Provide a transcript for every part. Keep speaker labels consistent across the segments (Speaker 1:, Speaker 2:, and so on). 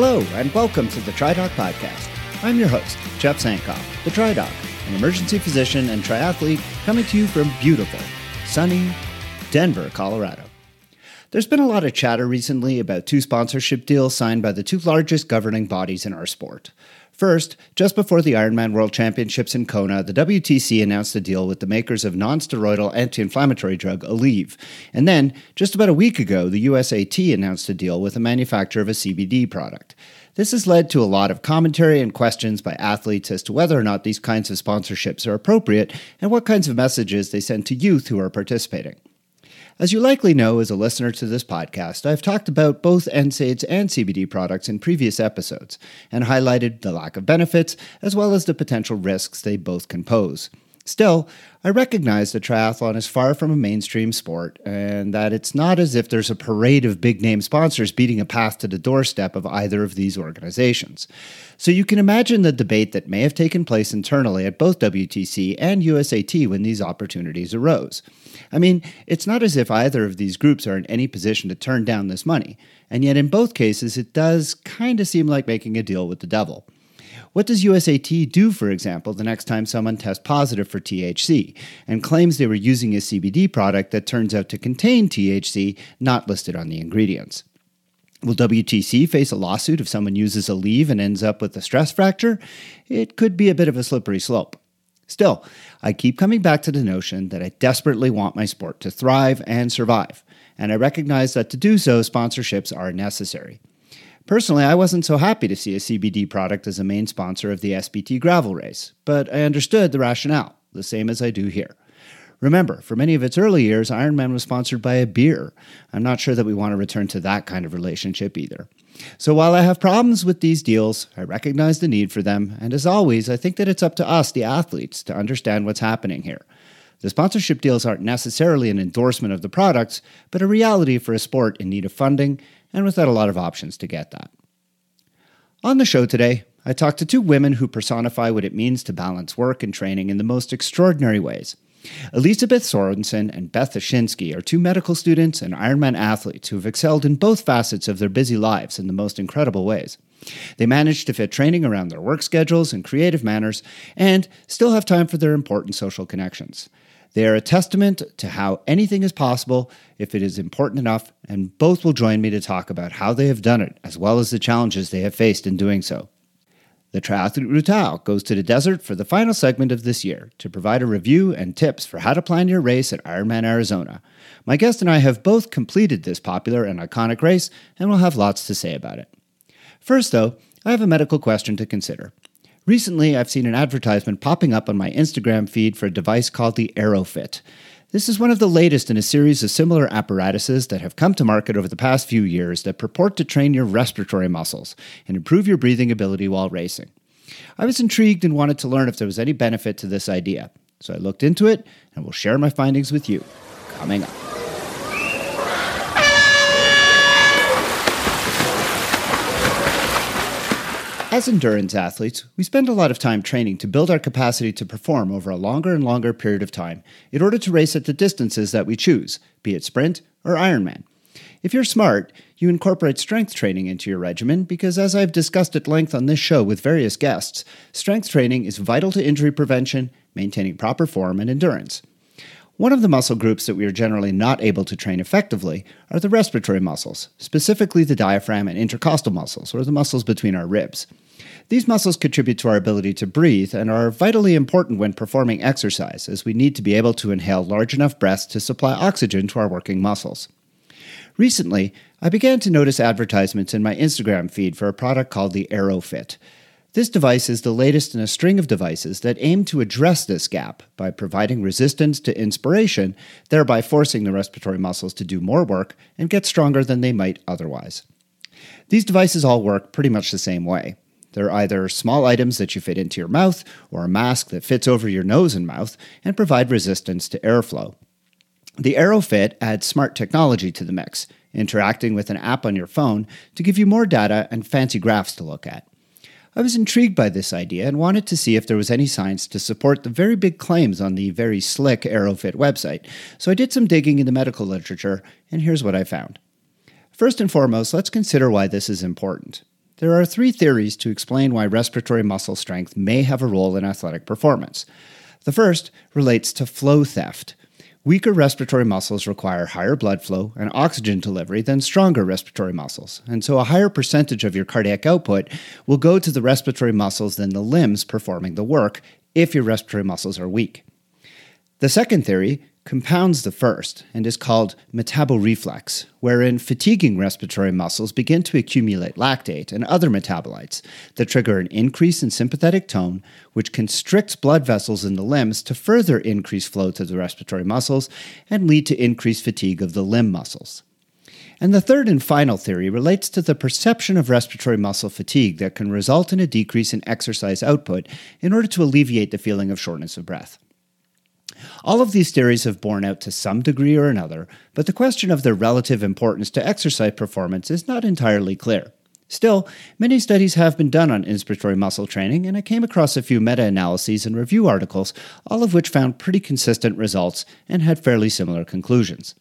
Speaker 1: Hello, and welcome to the TriDoc Podcast. I'm your host, Jeff Sankoff, the TriDoc, an emergency physician and triathlete coming to you from beautiful, sunny Denver, Colorado. There's been a lot of chatter recently about two sponsorship deals signed by the two largest governing bodies in our sport. First, just before the Ironman World Championships in Kona, the WTC announced a deal with the makers of non-steroidal anti-inflammatory drug Aleve. And then, just about a week ago, the USAT announced a deal with the manufacturer of a CBD product. This has led to a lot of commentary and questions by athletes as to whether or not these kinds of sponsorships are appropriate and what kinds of messages they send to youth who are participating. As you likely know as a listener to this podcast, I've talked about both NSAIDs and CBD products in previous episodes and highlighted the lack of benefits as well as the potential risks they both can pose. Still, I recognize that triathlon is far from a mainstream sport and that it's not as if there's a parade of big name sponsors beating a path to the doorstep of either of these organizations. So you can imagine the debate that may have taken place internally at both WTC and USAT when these opportunities arose. I mean, it's not as if either of these groups are in any position to turn down this money, and yet in both cases it does kind of seem like making a deal with the devil. What does USAT do, for example, the next time someone tests positive for THC and claims they were using a CBD product that turns out to contain THC not listed on the ingredients? Will WTC face a lawsuit if someone uses Aleve and ends up with a stress fracture? It could be a bit of a slippery slope. Still, I keep coming back to the notion that I desperately want my sport to thrive and survive, and I recognize that to do so, sponsorships are necessary. Personally, I wasn't so happy to see a CBD product as a main sponsor of the SBT gravel race, but I understood the rationale, the same as I do here. Remember, for many of its early years, Ironman was sponsored by a beer. I'm not sure that we want to return to that kind of relationship either. So while I have problems with these deals, I recognize the need for them, and as always, I think that it's up to us, the athletes, to understand what's happening here. The sponsorship deals aren't necessarily an endorsement of the products, but a reality for a sport in need of funding and without a lot of options to get that. On the show today, I talked to two women who personify what it means to balance work and training in the most extraordinary ways. Elizabeth Sorensen and Beth Ashinsky are two medical students and Ironman athletes who have excelled in both facets of their busy lives in the most incredible ways. They manage to fit training around their work schedules and creative manners and still have time for their important social connections. They are a testament to how anything is possible if it is important enough, and both will join me to talk about how they have done it, as well as the challenges they have faced in doing so. The Triathlete Routard goes to the desert for the final segment of this year to provide a review and tips for how to plan your race at Ironman Arizona. My guest and I have both completed this popular and iconic race, and we'll have lots to say about it. First, though, I have a medical question to consider. Recently, I've seen an advertisement popping up on my Instagram feed for a device called the Airofit. This is one of the latest in a series of similar apparatuses that have come to market over the past few years that purport to train your respiratory muscles and improve your breathing ability while racing. I was intrigued and wanted to learn if there was any benefit to this idea, so I looked into it and will share my findings with you coming up. As endurance athletes, we spend a lot of time training to build our capacity to perform over a longer and longer period of time in order to race at the distances that we choose, be it sprint or Ironman. If you're smart, you incorporate strength training into your regimen because, as I've discussed at length on this show with various guests, strength training is vital to injury prevention, maintaining proper form, and endurance. One of the muscle groups that we are generally not able to train effectively are the respiratory muscles, specifically the diaphragm and intercostal muscles, or the muscles between our ribs. These muscles contribute to our ability to breathe and are vitally important when performing exercise, as we need to be able to inhale large enough breaths to supply oxygen to our working muscles. Recently, I began to notice advertisements in my Instagram feed for a product called the Airofit. This device is the latest in a string of devices that aim to address this gap by providing resistance to inspiration, thereby forcing the respiratory muscles to do more work and get stronger than they might otherwise. These devices all work pretty much the same way. They're either small items that you fit into your mouth or a mask that fits over your nose and mouth and provide resistance to airflow. The Airofit adds smart technology to the mix, interacting with an app on your phone to give you more data and fancy graphs to look at. I was intrigued by this idea and wanted to see if there was any science to support the very big claims on the very slick Airofit website, so I did some digging in the medical literature, and here's what I found. First and foremost, let's consider why this is important. There are three theories to explain why respiratory muscle strength may have a role in athletic performance. The first relates to flow theft. Weaker respiratory muscles require higher blood flow and oxygen delivery than stronger respiratory muscles, and so a higher percentage of your cardiac output will go to the respiratory muscles than the limbs performing the work if your respiratory muscles are weak. The second theory compounds the first and is called metaboreflex, wherein fatiguing respiratory muscles begin to accumulate lactate and other metabolites that trigger an increase in sympathetic tone, which constricts blood vessels in the limbs to further increase flow to the respiratory muscles and lead to increased fatigue of the limb muscles. And the third and final theory relates to the perception of respiratory muscle fatigue that can result in a decrease in exercise output in order to alleviate the feeling of shortness of breath. All of these theories have borne out to some degree or another, but the question of their relative importance to exercise performance is not entirely clear. Still, many studies have been done on inspiratory muscle training, and I came across a few meta analyses and review articles, all of which found pretty consistent results and had fairly similar conclusions.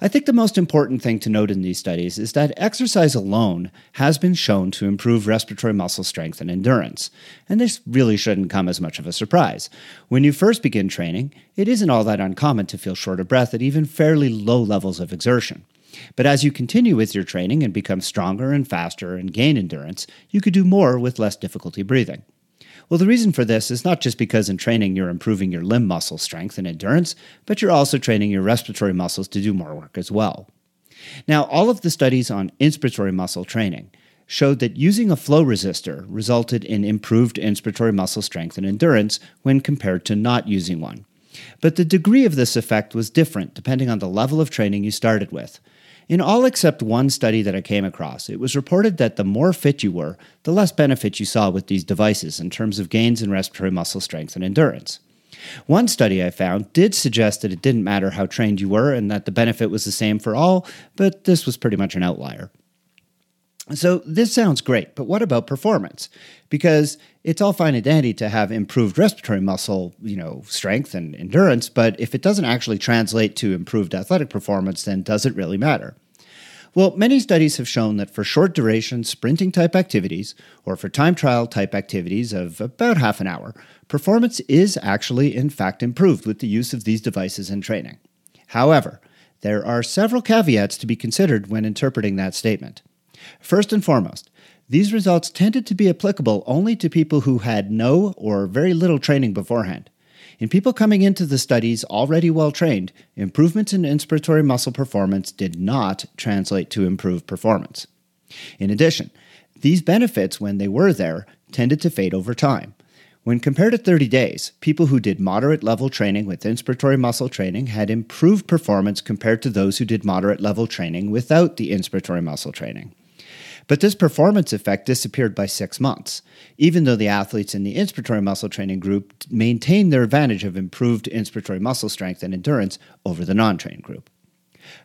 Speaker 1: I think the most important thing to note in these studies is that exercise alone has been shown to improve respiratory muscle strength and endurance. And this really shouldn't come as much of a surprise. When you first begin training, it isn't all that uncommon to feel short of breath at even fairly low levels of exertion. But as you continue with your training and become stronger and faster and gain endurance, you could do more with less difficulty breathing. Well, the reason for this is not just because in training you're improving your limb muscle strength and endurance, but you're also training your respiratory muscles to do more work as well. Now, all of the studies on inspiratory muscle training showed that using a flow resistor resulted in improved inspiratory muscle strength and endurance when compared to not using one. But the degree of this effect was different depending on the level of training you started with. In all except one study that I came across, it was reported that the more fit you were, the less benefit you saw with these devices in terms of gains in respiratory muscle strength and endurance. One study I found did suggest that it didn't matter how trained you were and that the benefit was the same for all, but this was pretty much an outlier. So this sounds great, but what about performance? Because it's all fine and dandy to have improved respiratory muscle, you know, strength and endurance, but if it doesn't actually translate to improved athletic performance, then does it really matter? Well, many studies have shown that for short duration sprinting type activities or for time trial type activities of about half an hour, performance is actually in fact improved with the use of these devices in training. However, there are several caveats to be considered when interpreting that statement. First and foremost, these results tended to be applicable only to people who had no or very little training beforehand. In people coming into the studies already well trained, improvements in inspiratory muscle performance did not translate to improved performance. In addition, these benefits, when they were there, tended to fade over time. When compared to 30 days, people who did moderate level training with inspiratory muscle training had improved performance compared to those who did moderate level training without the inspiratory muscle training. But this performance effect disappeared by six months, even though the athletes in the inspiratory muscle training group maintained their advantage of improved inspiratory muscle strength and endurance over the non trained group.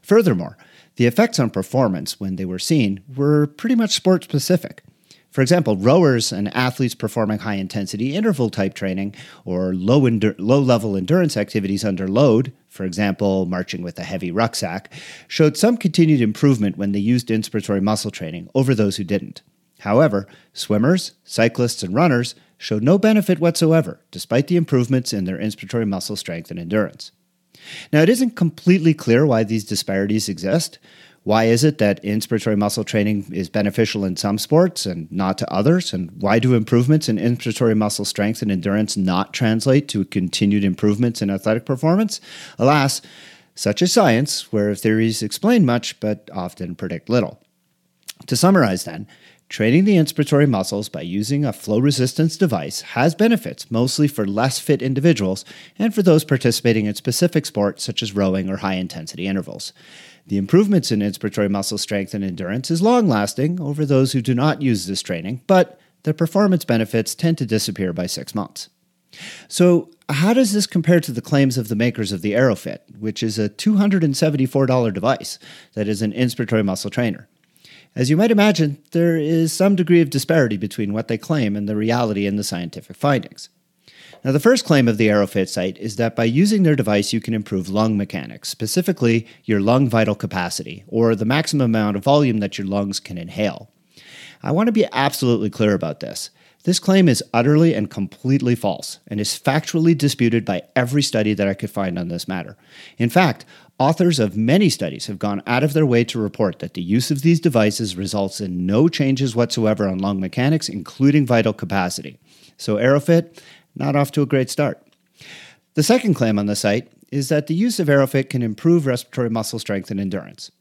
Speaker 1: Furthermore, the effects on performance when they were seen were pretty much sport specific. For example, rowers and athletes performing high intensity interval type training or low, endur- low level endurance activities under load, for example, marching with a heavy rucksack, showed some continued improvement when they used inspiratory muscle training over those who didn't. However, swimmers, cyclists, and runners showed no benefit whatsoever, despite the improvements in their inspiratory muscle strength and endurance. Now, it isn't completely clear why these disparities exist, why is it that inspiratory muscle training is beneficial in some sports and not to others? And why do improvements in inspiratory muscle strength and endurance not translate to continued improvements in athletic performance? Alas, such is science, where theories explain much but often predict little. To summarize, then, Training the inspiratory muscles by using a flow resistance device has benefits mostly for less fit individuals and for those participating in specific sports such as rowing or high intensity intervals. The improvements in inspiratory muscle strength and endurance is long lasting over those who do not use this training, but the performance benefits tend to disappear by six months. So, how does this compare to the claims of the makers of the Airofit, which is a $274 device that is an inspiratory muscle trainer? As you might imagine, there is some degree of disparity between what they claim and the reality and the scientific findings. Now, the first claim of the Airofit site is that by using their device, you can improve lung mechanics, specifically your lung vital capacity, or the maximum amount of volume that your lungs can inhale. I want to be absolutely clear about this. This claim is utterly and completely false and is factually disputed by every study that I could find on this matter. In fact, authors of many studies have gone out of their way to report that the use of these devices results in no changes whatsoever on lung mechanics, including vital capacity. So, Airofit, not off to a great start. The second claim on the site is that the use of Airofit can improve respiratory muscle strength and endurance.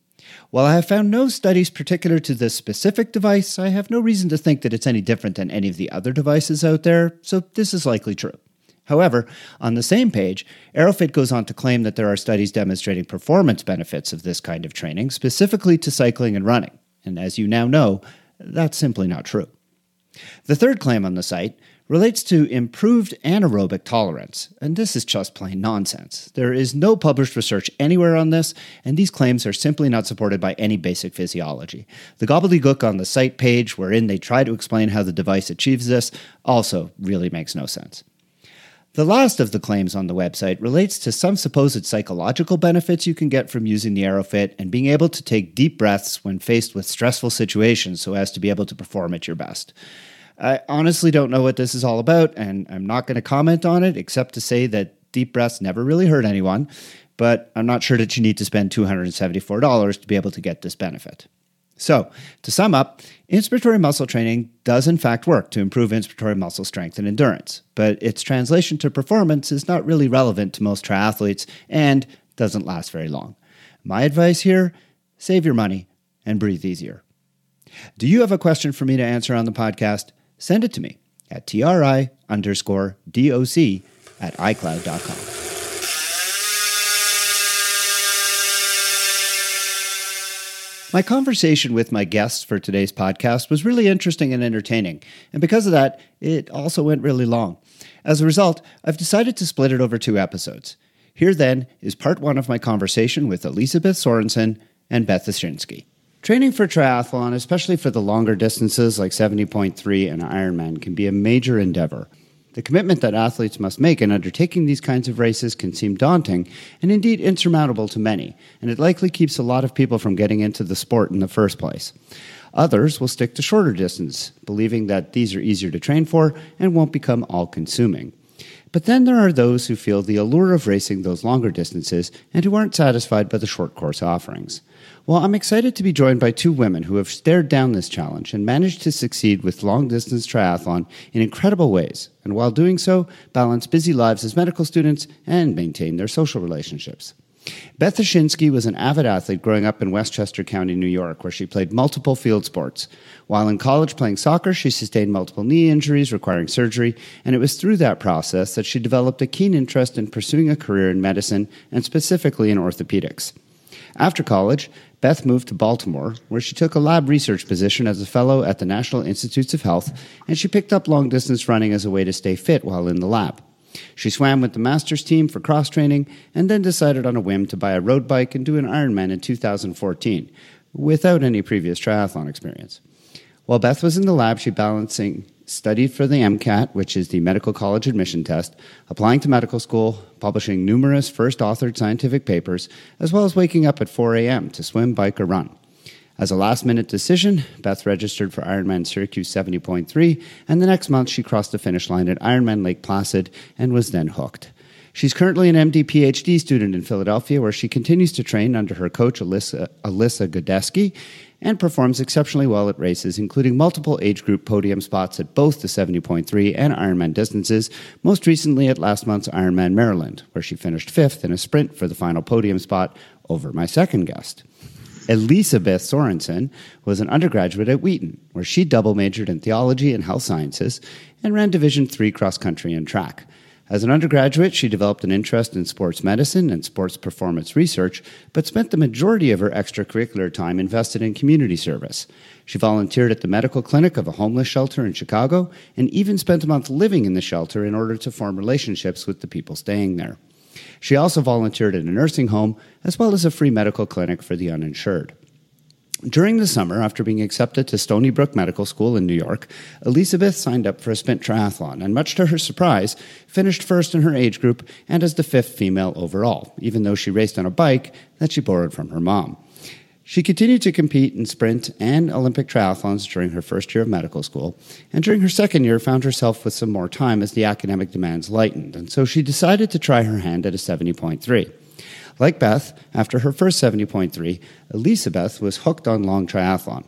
Speaker 1: While I have found no studies particular to this specific device, I have no reason to think that it's any different than any of the other devices out there, so this is likely true. However, on the same page, Airofit goes on to claim that there are studies demonstrating performance benefits of this kind of training, specifically to cycling and running. And as you now know, that's simply not true. The third claim on the site relates to improved anaerobic tolerance, and this is just plain nonsense. There is no published research anywhere on this, and these claims are simply not supported by any basic physiology. The gobbledygook on the site page, wherein they try to explain how the device achieves this, also really makes no sense. The last of the claims on the website relates to some supposed psychological benefits you can get from using the Airofit and being able to take deep breaths when faced with stressful situations so as to be able to perform at your best. I honestly don't know what this is all about, and I'm not going to comment on it except to say that deep breaths never really hurt anyone, but I'm not sure that you need to spend $274 to be able to get this benefit. So, to sum up, inspiratory muscle training does in fact work to improve inspiratory muscle strength and endurance, but its translation to performance is not really relevant to most triathletes and doesn't last very long. My advice here save your money and breathe easier. Do you have a question for me to answer on the podcast? Send it to me at tri underscore doc at icloud.com. My conversation with my guests for today's podcast was really interesting and entertaining, and because of that, it also went really long. As a result, I've decided to split it over two episodes. Here then is part one of my conversation with Elizabeth Sorensen and Beth Ashinsky. Training for triathlon, especially for the longer distances like 70.3 and Ironman, can be a major endeavor. The commitment that athletes must make in undertaking these kinds of races can seem daunting and indeed insurmountable to many, and it likely keeps a lot of people from getting into the sport in the first place. Others will stick to shorter distance, believing that these are easier to train for and won't become all consuming. But then there are those who feel the allure of racing those longer distances and who aren't satisfied by the short course offerings. Well, I'm excited to be joined by two women who have stared down this challenge and managed to succeed with long distance triathlon in incredible ways, and while doing so, balance busy lives as medical students and maintain their social relationships. Beth Ashinsky was an avid athlete growing up in Westchester County, New York, where she played multiple field sports. While in college playing soccer, she sustained multiple knee injuries requiring surgery, and it was through that process that she developed a keen interest in pursuing a career in medicine and specifically in orthopedics. After college, Beth moved to Baltimore, where she took a lab research position as a fellow at the National Institutes of Health, and she picked up long distance running as a way to stay fit while in the lab. She swam with the Masters team for cross training and then decided on a whim to buy a road bike and do an Ironman in 2014 without any previous triathlon experience. While Beth was in the lab, she balancing studied for the MCAT, which is the medical college admission test, applying to medical school, publishing numerous first authored scientific papers, as well as waking up at 4 a.m. to swim, bike, or run. As a last minute decision, Beth registered for Ironman Syracuse 70.3, and the next month she crossed the finish line at Ironman Lake Placid and was then hooked. She's currently an MD PhD student in Philadelphia, where she continues to train under her coach, Alyssa, Alyssa Godesky, and performs exceptionally well at races, including multiple age group podium spots at both the 70.3 and Ironman distances, most recently at last month's Ironman Maryland, where she finished fifth in a sprint for the final podium spot over my second guest. Elisabeth Sorensen was an undergraduate at Wheaton, where she double majored in theology and health sciences and ran Division III cross country and track. As an undergraduate, she developed an interest in sports medicine and sports performance research, but spent the majority of her extracurricular time invested in community service. She volunteered at the medical clinic of a homeless shelter in Chicago and even spent a month living in the shelter in order to form relationships with the people staying there. She also volunteered at a nursing home as well as a free medical clinic for the uninsured. During the summer, after being accepted to Stony Brook Medical School in New York, Elizabeth signed up for a sprint triathlon and, much to her surprise, finished first in her age group and as the fifth female overall, even though she raced on a bike that she borrowed from her mom. She continued to compete in sprint and Olympic triathlons during her first year of medical school, and during her second year found herself with some more time as the academic demands lightened, and so she decided to try her hand at a 70.3. Like Beth, after her first 70.3, Elisabeth was hooked on long triathlon.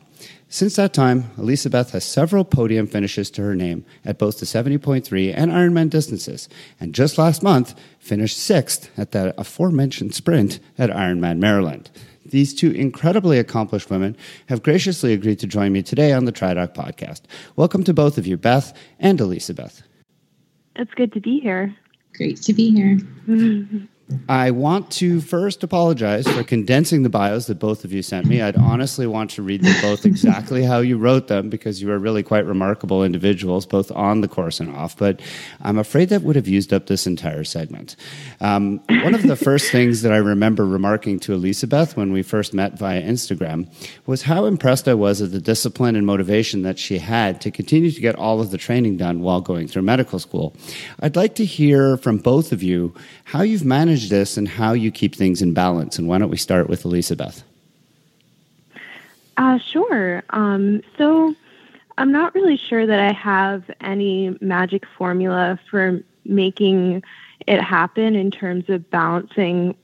Speaker 1: Since that time, Elisabeth has several podium finishes to her name at both the 70.3 and Ironman distances, and just last month finished sixth at the aforementioned sprint at Ironman Maryland. These two incredibly accomplished women have graciously agreed to join me today on the TriDoc podcast. Welcome to both of you, Beth and Elisabeth.
Speaker 2: It's good to be here.
Speaker 3: Great to be here.
Speaker 1: I want to first apologize for condensing the bios that both of you sent me. I'd honestly want to read them both exactly how you wrote them because you are really quite remarkable individuals, both on the course and off. But I'm afraid that would have used up this entire segment. Um, one of the first things that I remember remarking to Elizabeth when we first met via Instagram was how impressed I was at the discipline and motivation that she had to continue to get all of the training done while going through medical school. I'd like to hear from both of you how you've managed manage this and how you keep things in balance. And why don't we start with Elizabeth?
Speaker 2: Uh, sure. Um, so I'm not really sure that I have any magic formula for making it happen in terms of balancing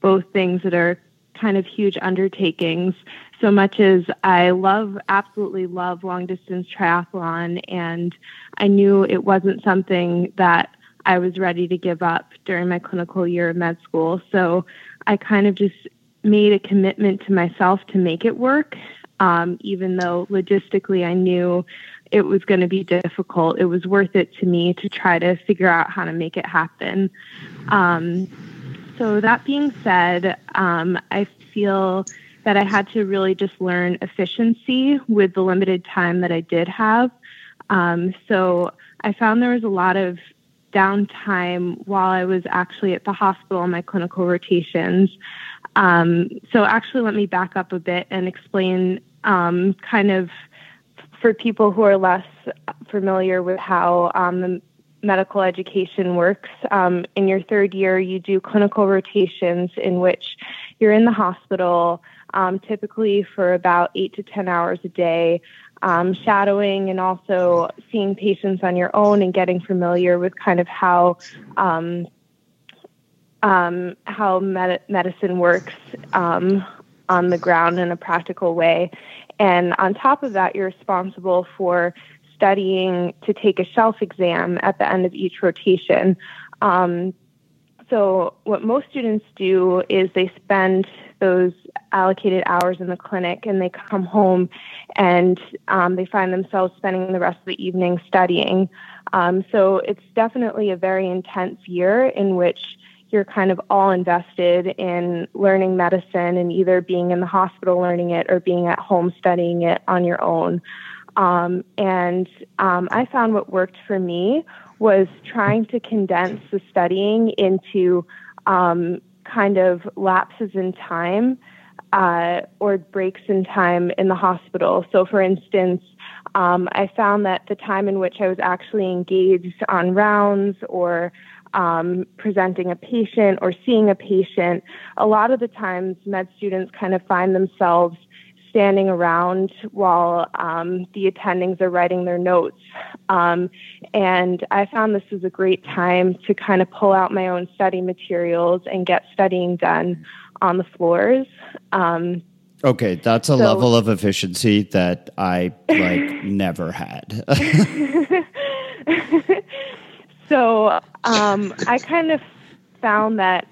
Speaker 2: both things that are kind of huge undertakings. So much as I love, absolutely love long distance triathlon, and I knew it wasn't something that I was ready to give up during my clinical year of med school. So I kind of just made a commitment to myself to make it work, um, even though logistically I knew it was going to be difficult. It was worth it to me to try to figure out how to make it happen. Um, so, that being said, um, I feel that I had to really just learn efficiency with the limited time that I did have. Um, so, I found there was a lot of downtime while I was actually at the hospital on my clinical rotations. Um, so, actually, let me back up a bit and explain um, kind of for people who are less familiar with how um, the medical education works. Um, in your third year, you do clinical rotations in which you're in the hospital. Um, typically for about eight to 10 hours a day, um, shadowing and also seeing patients on your own and getting familiar with kind of how um, um, how med- medicine works um, on the ground in a practical way. And on top of that, you're responsible for studying to take a shelf exam at the end of each rotation. So, what most students do is they spend those allocated hours in the clinic and they come home and um, they find themselves spending the rest of the evening studying. Um, so it's definitely a very intense year in which you're kind of all invested in learning medicine and either being in the hospital learning it or being at home studying it on your own. Um, and um, I found what worked for me was trying to condense the studying into um, kind of lapses in time uh, or breaks in time in the hospital. So, for instance, um, I found that the time in which I was actually engaged on rounds or um, presenting a patient or seeing a patient, a lot of the times med students kind of find themselves standing around while um, the attendings are writing their notes. Um, and I found this was a great time to kind of pull out my own study materials and get studying done on the floors. Um,
Speaker 1: okay, that's a so, level of efficiency that I like never had.
Speaker 2: so um, I kind of found that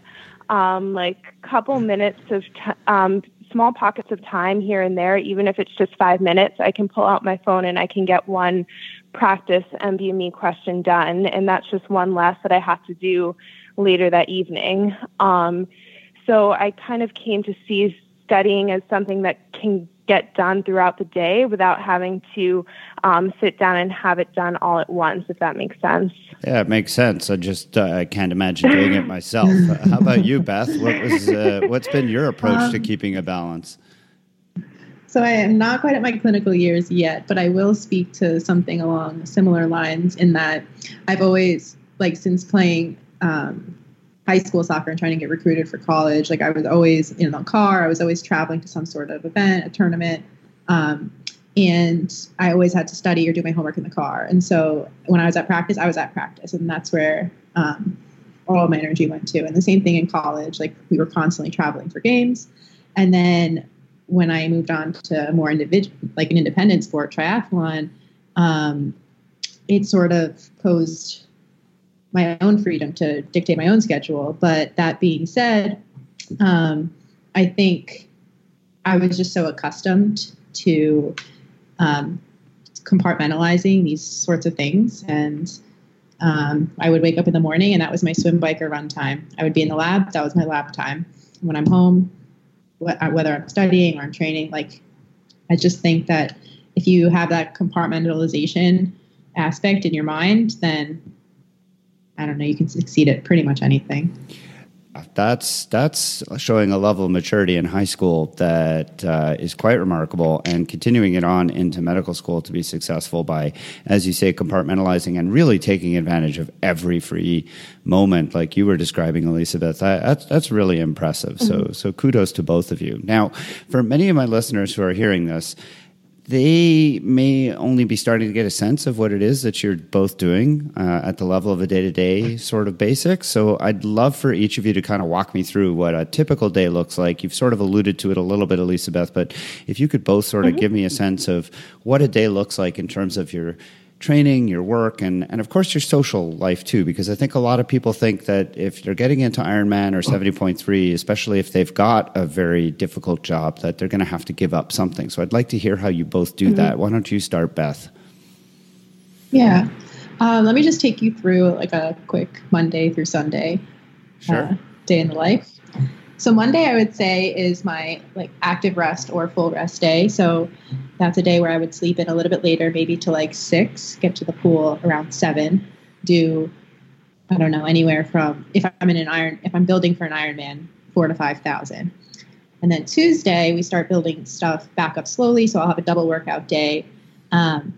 Speaker 2: um, like a couple minutes of t- um, small pockets of time here and there, even if it's just five minutes, I can pull out my phone and I can get one practice NBME question done. And that's just one less that I have to do later that evening. Um, so I kind of came to see studying as something that can get done throughout the day without having to um, sit down and have it done all at once, if that makes sense.
Speaker 1: Yeah, it makes sense. I just uh, I can't imagine doing it myself. uh, how about you, Beth? What was uh, what's been your approach um, to keeping a balance?
Speaker 3: So I am not quite at my clinical years yet, but I will speak to something along similar lines in that I've always like since playing um, high school soccer and trying to get recruited for college. Like I was always in the car. I was always traveling to some sort of event, a tournament. Um, and I always had to study or do my homework in the car. And so when I was at practice, I was at practice, and that's where um, all my energy went to. And the same thing in college, like we were constantly traveling for games. And then when I moved on to more individual, like an independent sport, triathlon, um, it sort of posed my own freedom to dictate my own schedule. But that being said, um, I think I was just so accustomed to um, compartmentalizing these sorts of things. And um, I would wake up in the morning, and that was my swim, bike, or run time. I would be in the lab. That was my lab time. When I'm home, uh, whether I'm studying or I'm training, like I just think that if you have that compartmentalization aspect in your mind, then I don't know, you can succeed at pretty much anything
Speaker 1: that's that's showing a level of maturity in high school that uh, is quite remarkable, and continuing it on into medical school to be successful by, as you say, compartmentalizing and really taking advantage of every free moment, like you were describing, Elizabeth. that's that's really impressive. Mm-hmm. So so kudos to both of you. Now, for many of my listeners who are hearing this they may only be starting to get a sense of what it is that you're both doing uh, at the level of a day to day sort of basics. So I'd love for each of you to kind of walk me through what a typical day looks like. You've sort of alluded to it a little bit, Elizabeth, but if you could both sort of mm-hmm. give me a sense of what a day looks like in terms of your training, your work, and, and of course your social life too, because I think a lot of people think that if they're getting into Ironman or 70.3, especially if they've got a very difficult job, that they're going to have to give up something. So I'd like to hear how you both do mm-hmm. that. Why don't you start, Beth?
Speaker 3: Yeah. Uh, let me just take you through like a quick Monday through Sunday
Speaker 1: sure. uh,
Speaker 3: day in the life. So Monday, I would say, is my like active rest or full rest day. So that's a day where I would sleep in a little bit later, maybe to like six, get to the pool around seven, do I don't know anywhere from if I'm in an iron if I'm building for an Ironman, four to five thousand. And then Tuesday we start building stuff back up slowly. So I'll have a double workout day. Um,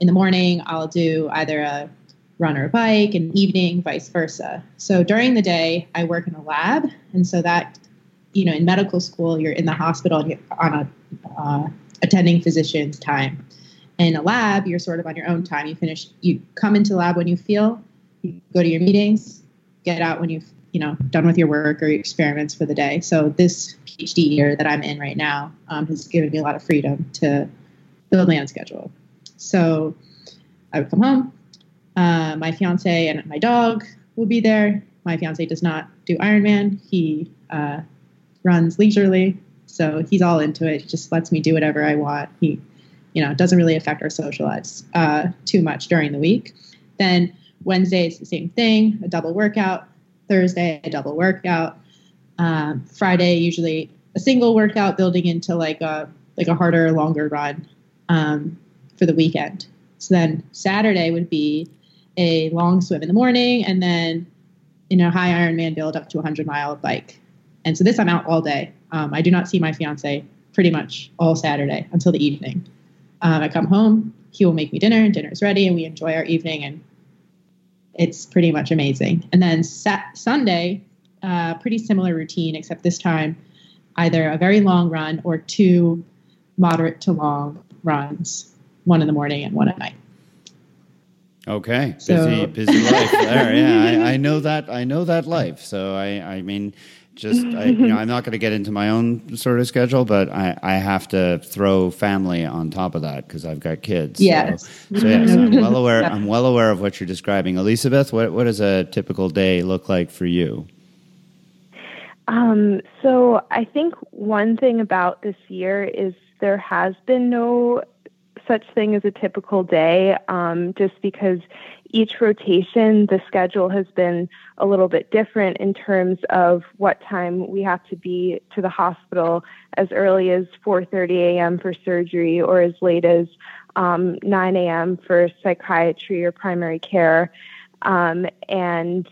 Speaker 3: in the morning, I'll do either a run or a bike, and evening, vice versa. So during the day, I work in a lab, and so that you know in medical school, you're in the hospital on a uh, attending physician's time. In a lab, you're sort of on your own time. You finish, you come into the lab when you feel, you go to your meetings, get out when you've you know done with your work or your experiments for the day. So this PhD year that I'm in right now um, has given me a lot of freedom to build my own schedule. So I would come home. Uh, my fiance and my dog will be there. My fiance does not do Ironman. He uh, runs leisurely. So he's all into it. He just lets me do whatever I want. He, you know, doesn't really affect our social lives uh, too much during the week. Then Wednesday is the same thing, a double workout. Thursday, a double workout. Um, Friday, usually a single workout, building into like a like a harder, longer run um, for the weekend. So then Saturday would be a long swim in the morning, and then in a high Ironman build up to a 100 mile bike. And so this I'm out all day. Um, I do not see my fiance pretty much all Saturday until the evening. Um, I come home, he will make me dinner, and dinner's ready, and we enjoy our evening, and it's pretty much amazing. And then sat- Sunday, uh, pretty similar routine, except this time either a very long run or two moderate to long runs, one in the morning and one at night.
Speaker 1: Okay, busy, busy life there. Yeah, I, I, know that. I know that life. So I, I mean, just I, you know, I'm not going to get into my own sort of schedule, but I, I have to throw family on top of that because I've got kids.
Speaker 3: Yes.
Speaker 1: So, so yes, I'm well aware. yeah. I'm well aware of what you're describing. Elizabeth, what what does a typical day look like for you?
Speaker 2: Um, so I think one thing about this year is there has been no such thing as a typical day, um, just because each rotation, the schedule has been a little bit different in terms of what time we have to be to the hospital as early as 4.30 a.m. for surgery or as late as um, 9 a.m. for psychiatry or primary care. Um, and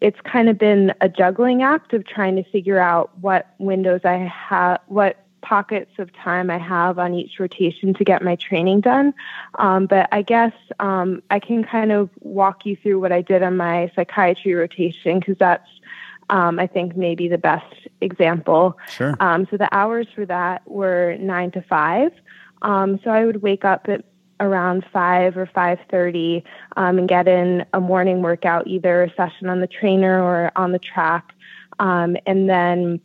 Speaker 2: it's kind of been a juggling act of trying to figure out what windows I have, what pockets of time I have on each rotation to get my training done. Um, but I guess um, I can kind of walk you through what I did on my psychiatry rotation because that's um, I think maybe the best example.
Speaker 1: Sure.
Speaker 2: Um, so the hours for that were nine to five. Um, so I would wake up at around five or five thirty um, and get in a morning workout, either a session on the trainer or on the track, um, and then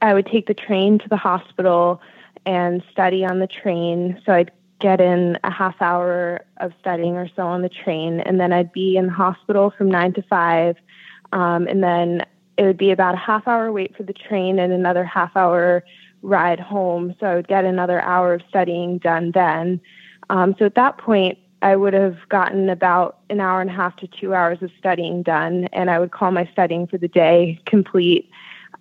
Speaker 2: I would take the train to the hospital and study on the train. So I'd get in a half hour of studying or so on the train, and then I'd be in the hospital from nine to five, um, and then it would be about a half hour wait for the train and another half hour ride home. So I would get another hour of studying done then. Um, so at that point, I would have gotten about an hour and a half to two hours of studying done, and I would call my studying for the day complete.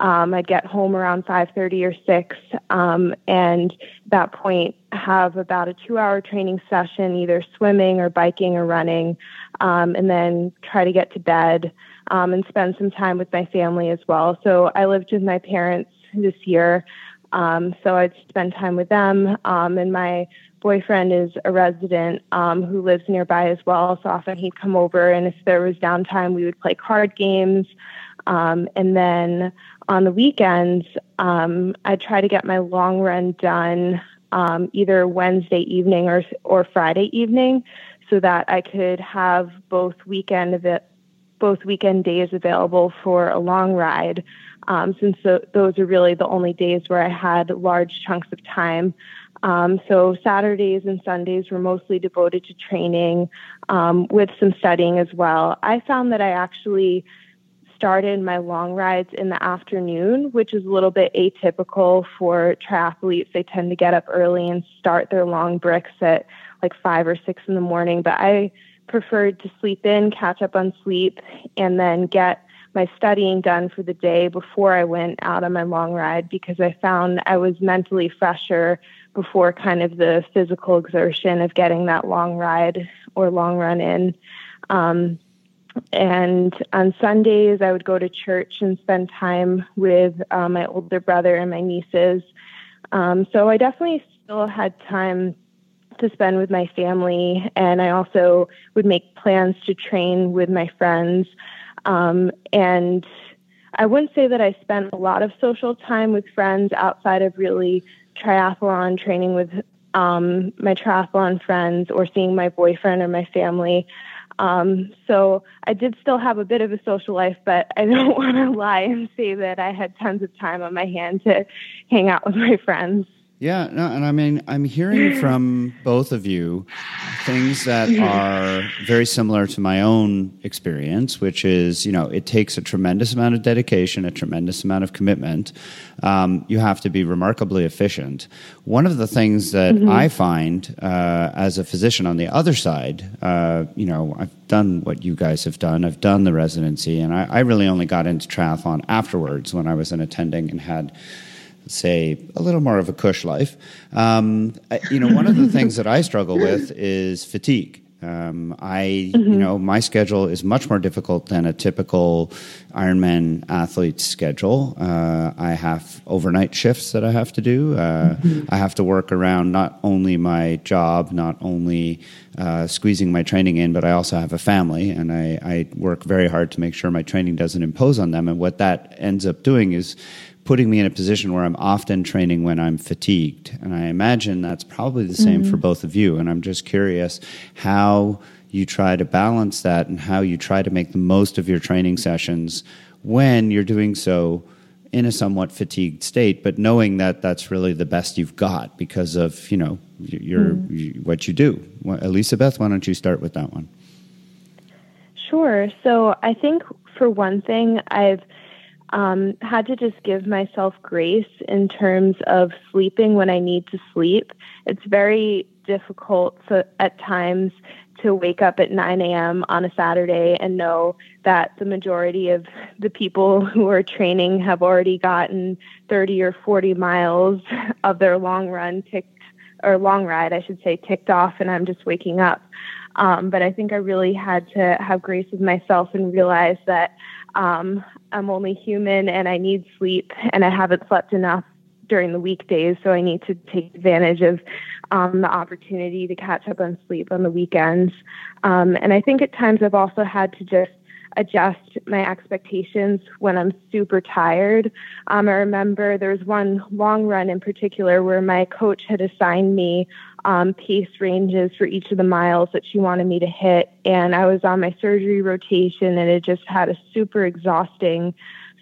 Speaker 2: Um, I'd get home around 5:30 or 6, um, and at that point have about a two-hour training session, either swimming or biking or running, um, and then try to get to bed um, and spend some time with my family as well. So I lived with my parents this year, um, so I'd spend time with them, um, and my boyfriend is a resident who lives nearby as well. So often he'd come over, and if there was downtime, we would play card games. Um, and then on the weekends, um, I try to get my long run done um, either Wednesday evening or or Friday evening, so that I could have both weekend of it, both weekend days available for a long ride. Um, since the, those are really the only days where I had large chunks of time. Um, so Saturdays and Sundays were mostly devoted to training um, with some studying as well. I found that I actually started my long rides in the afternoon, which is a little bit atypical for triathletes. They tend to get up early and start their long bricks at like five or six in the morning. But I preferred to sleep in, catch up on sleep, and then get my studying done for the day before I went out on my long ride because I found I was mentally fresher before kind of the physical exertion of getting that long ride or long run in. Um, and on Sundays, I would go to church and spend time with uh, my older brother and my nieces. Um, so I definitely still had time to spend with my family, and I also would make plans to train with my friends. Um, and I wouldn't say that I spent a lot of social time with friends outside of really triathlon training with um, my triathlon friends or seeing my boyfriend or my family. Um, so I did still have a bit of a social life, but I don't want to lie and say that I had tons of time on my hand to hang out with my friends.
Speaker 1: Yeah, no, and I mean, I'm hearing from both of you things that are very similar to my own experience, which is, you know, it takes a tremendous amount of dedication, a tremendous amount of commitment. Um, you have to be remarkably efficient. One of the things that mm-hmm. I find uh, as a physician on the other side, uh, you know, I've done what you guys have done. I've done the residency, and I, I really only got into triathlon afterwards when I was an attending and had say a little more of a cush life. Um, you know, one of the things that I struggle with is fatigue. Um, I, mm-hmm. you know, my schedule is much more difficult than a typical Ironman athlete's schedule. Uh, I have overnight shifts that I have to do. Uh, mm-hmm. I have to work around not only my job, not only uh, squeezing my training in, but I also have a family, and I, I work very hard to make sure my training doesn't impose on them. And what that ends up doing is putting me in a position where I'm often training when I'm fatigued. And I imagine that's probably the same mm-hmm. for both of you. And I'm just curious how you try to balance that and how you try to make the most of your training sessions when you're doing so in a somewhat fatigued state, but knowing that that's really the best you've got because of you know your mm. what you do. Elisabeth, why don't you start with that one?
Speaker 2: Sure. So I think for one thing, I've um, had to just give myself grace in terms of sleeping when I need to sleep. It's very difficult to, at times to wake up at 9 a.m. on a Saturday and know that the majority of the people who are training have already gotten 30 or 40 miles of their long run ticked or long ride, I should say, ticked off, and I'm just waking up. Um, but I think I really had to have grace with myself and realize that um, I'm only human and I need sleep and I haven't slept enough during the weekdays, so I need to take advantage of um, the opportunity to catch up on sleep on the weekends. Um, and I think at times I've also had to just adjust my expectations when I'm super tired. Um, I remember there was one long run in particular where my coach had assigned me um, pace ranges for each of the miles that she wanted me to hit. And I was on my surgery rotation and it just had a super exhausting,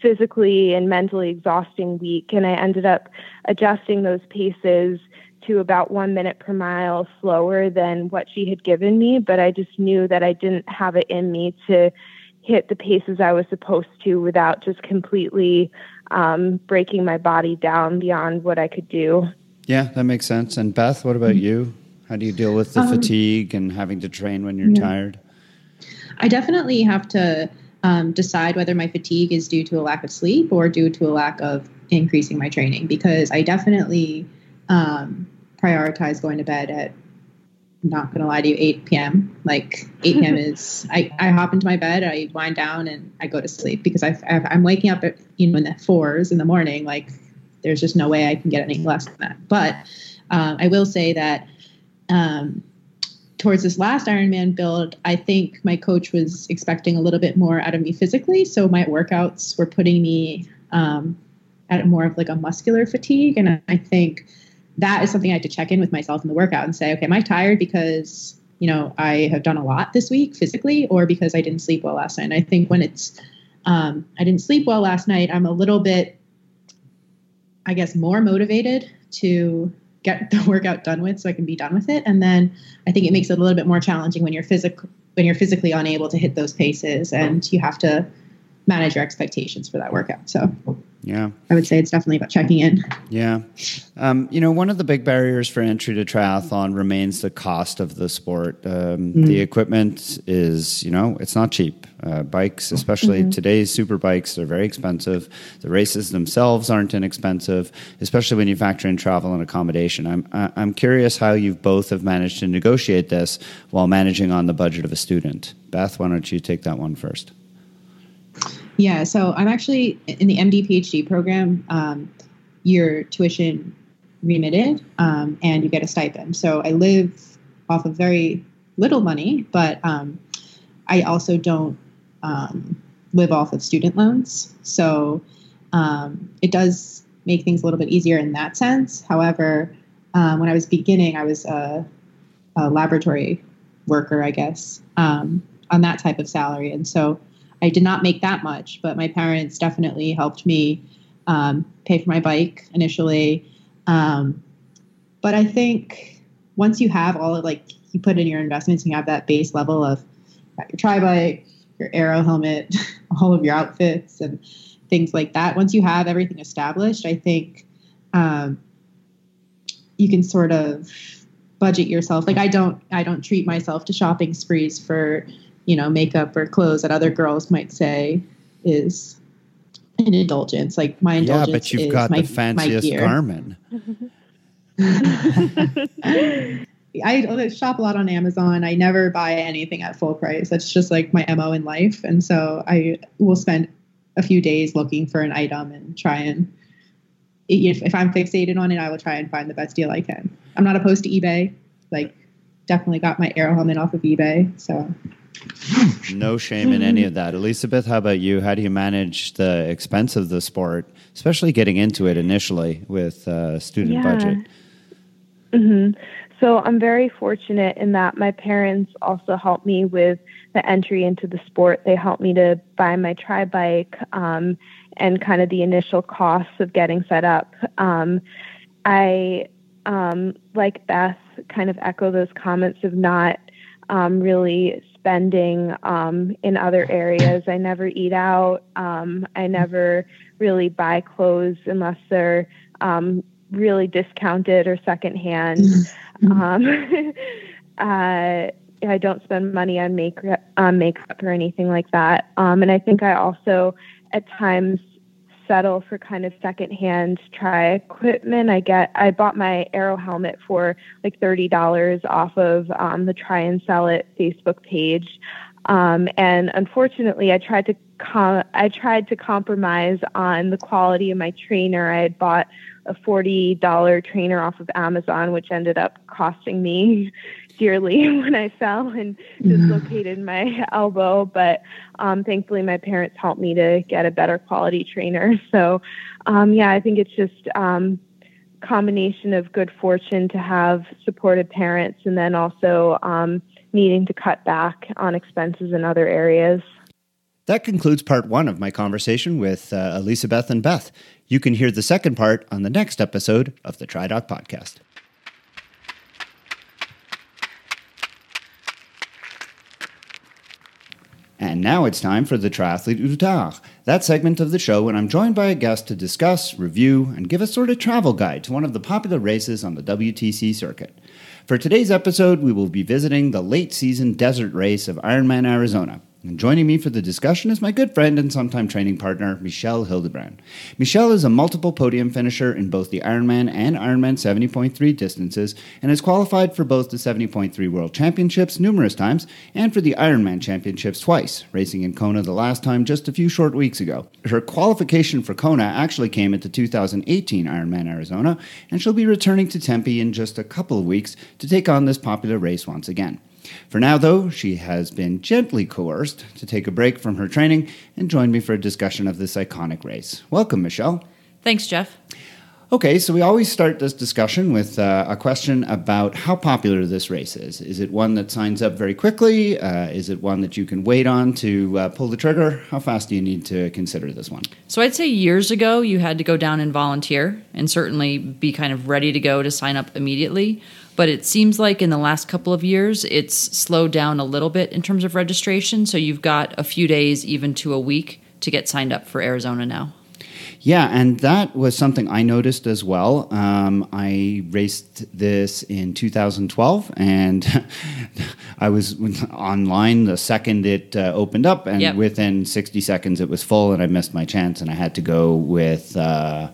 Speaker 2: physically and mentally exhausting week. And I ended up adjusting those paces to about one minute per mile slower than what she had given me. But I just knew that I didn't have it in me to hit the paces I was supposed to without just completely um, breaking my body down beyond what I could do.
Speaker 1: Yeah, that makes sense. And Beth, what about you? How do you deal with the um, fatigue and having to train when you're yeah. tired?
Speaker 3: I definitely have to um, decide whether my fatigue is due to a lack of sleep or due to a lack of increasing my training because I definitely um, prioritize going to bed at not gonna lie to you 8 p.m like 8 p.m is I, I hop into my bed i wind down and i go to sleep because I, i'm waking up at you know in the fours in the morning like there's just no way I can get any less than that. But um, I will say that um, towards this last Ironman build, I think my coach was expecting a little bit more out of me physically. So my workouts were putting me um, at more of like a muscular fatigue. And I think that is something I had to check in with myself in the workout and say, okay, am I tired because you know I have done a lot this week physically, or because I didn't sleep well last night? And I think when it's um, I didn't sleep well last night, I'm a little bit I guess, more motivated to get the workout done with so I can be done with it. And then I think it makes it a little bit more challenging when you're physical when you're physically unable to hit those paces and you have to manage your expectations for that workout. So
Speaker 1: yeah.
Speaker 3: I would say it's definitely about checking in.
Speaker 1: Yeah. Um, you know, one of the big barriers for entry to triathlon remains the cost of the sport. Um, mm. The equipment is, you know, it's not cheap. Uh, bikes, especially mm-hmm. today's super bikes, are very expensive. The races themselves aren't inexpensive, especially when you factor in travel and accommodation. I'm, I'm curious how you both have managed to negotiate this while managing on the budget of a student. Beth, why don't you take that one first?
Speaker 3: Yeah, so I'm actually in the MD PhD program. Um, your tuition remitted, um, and you get a stipend. So I live off of very little money, but um, I also don't um, live off of student loans. So um, it does make things a little bit easier in that sense. However, um, when I was beginning, I was a, a laboratory worker, I guess, on that type of salary, and so I did not make that much, but my parents definitely helped me um, pay for my bike initially. Um, but I think once you have all of like you put in your investments, and you have that base level of your tri bike, your aero helmet, all of your outfits, and things like that. Once you have everything established, I think um, you can sort of budget yourself. Like I don't, I don't treat myself to shopping sprees for you know, makeup or clothes that other girls might say is an indulgence. Like my indulgence.
Speaker 1: Yeah, but you've got
Speaker 3: my,
Speaker 1: the fanciest Garmin.
Speaker 3: I shop a lot on Amazon. I never buy anything at full price. That's just like my MO in life. And so I will spend a few days looking for an item and try and if, if I'm fixated on it, I will try and find the best deal I can. I'm not opposed to eBay. Like definitely got my aero helmet off of eBay. So
Speaker 1: no shame in any of that. Elizabeth, how about you? How do you manage the expense of the sport, especially getting into it initially with a student yeah. budget?
Speaker 2: Mm-hmm. So I'm very fortunate in that my parents also helped me with the entry into the sport. They helped me to buy my tri bike um, and kind of the initial costs of getting set up. Um, I, um, like Beth, kind of echo those comments of not um, really spending um, in other areas. I never eat out. Um, I never really buy clothes unless they're um, really discounted or secondhand. Mm-hmm. Um, uh, I don't spend money on makeup, on makeup or anything like that. Um, and I think I also, at times, settle for kind of secondhand tri equipment. I get I bought my aero helmet for like thirty dollars off of um, the Try and Sell It Facebook page, um, and unfortunately, I tried to com- I tried to compromise on the quality of my trainer. I had bought a forty dollar trainer off of Amazon, which ended up costing me dearly when I fell and dislocated my elbow. But um, thankfully, my parents helped me to get a better quality trainer. So, um, yeah, I think it's just um, combination of good fortune to have supportive parents, and then also um, needing to cut back on expenses in other areas.
Speaker 1: That concludes part one of my conversation with uh, Elizabeth and Beth. You can hear the second part on the next episode of the TriDoc podcast. And now it's time for the Triathlete Utard, that segment of the show when I'm joined by a guest to discuss, review, and give a sort of travel guide to one of the popular races on the WTC circuit. For today's episode, we will be visiting the late season desert race of Ironman Arizona. And joining me for the discussion is my good friend and sometime training partner, Michelle Hildebrand. Michelle is a multiple podium finisher in both the Ironman and Ironman 70.3 distances and has qualified for both the 70.3 World Championships numerous times and for the Ironman Championships twice, racing in Kona the last time just a few short weeks ago. Her qualification for Kona actually came at the 2018 Ironman Arizona, and she'll be returning to Tempe in just a couple of weeks to take on this popular race once again. For now, though, she has been gently coerced to take a break from her training and join me for a discussion of this iconic race. Welcome, Michelle.
Speaker 4: Thanks, Jeff.
Speaker 1: Okay, so we always start this discussion with uh, a question about how popular this race is. Is it one that signs up very quickly? Uh, is it one that you can wait on to uh, pull the trigger? How fast do you need to consider this one?
Speaker 4: So I'd say years ago you had to go down and volunteer and certainly be kind of ready to go to sign up immediately. But it seems like in the last couple of years it's slowed down a little bit in terms of registration. So you've got a few days, even to a week, to get signed up for Arizona now.
Speaker 1: Yeah, and that was something I noticed as well. Um, I raced this in 2012, and I was online the second it uh, opened up, and
Speaker 4: Yep.
Speaker 1: within 60 seconds it was full, and I missed my chance, and I had to go with. Uh,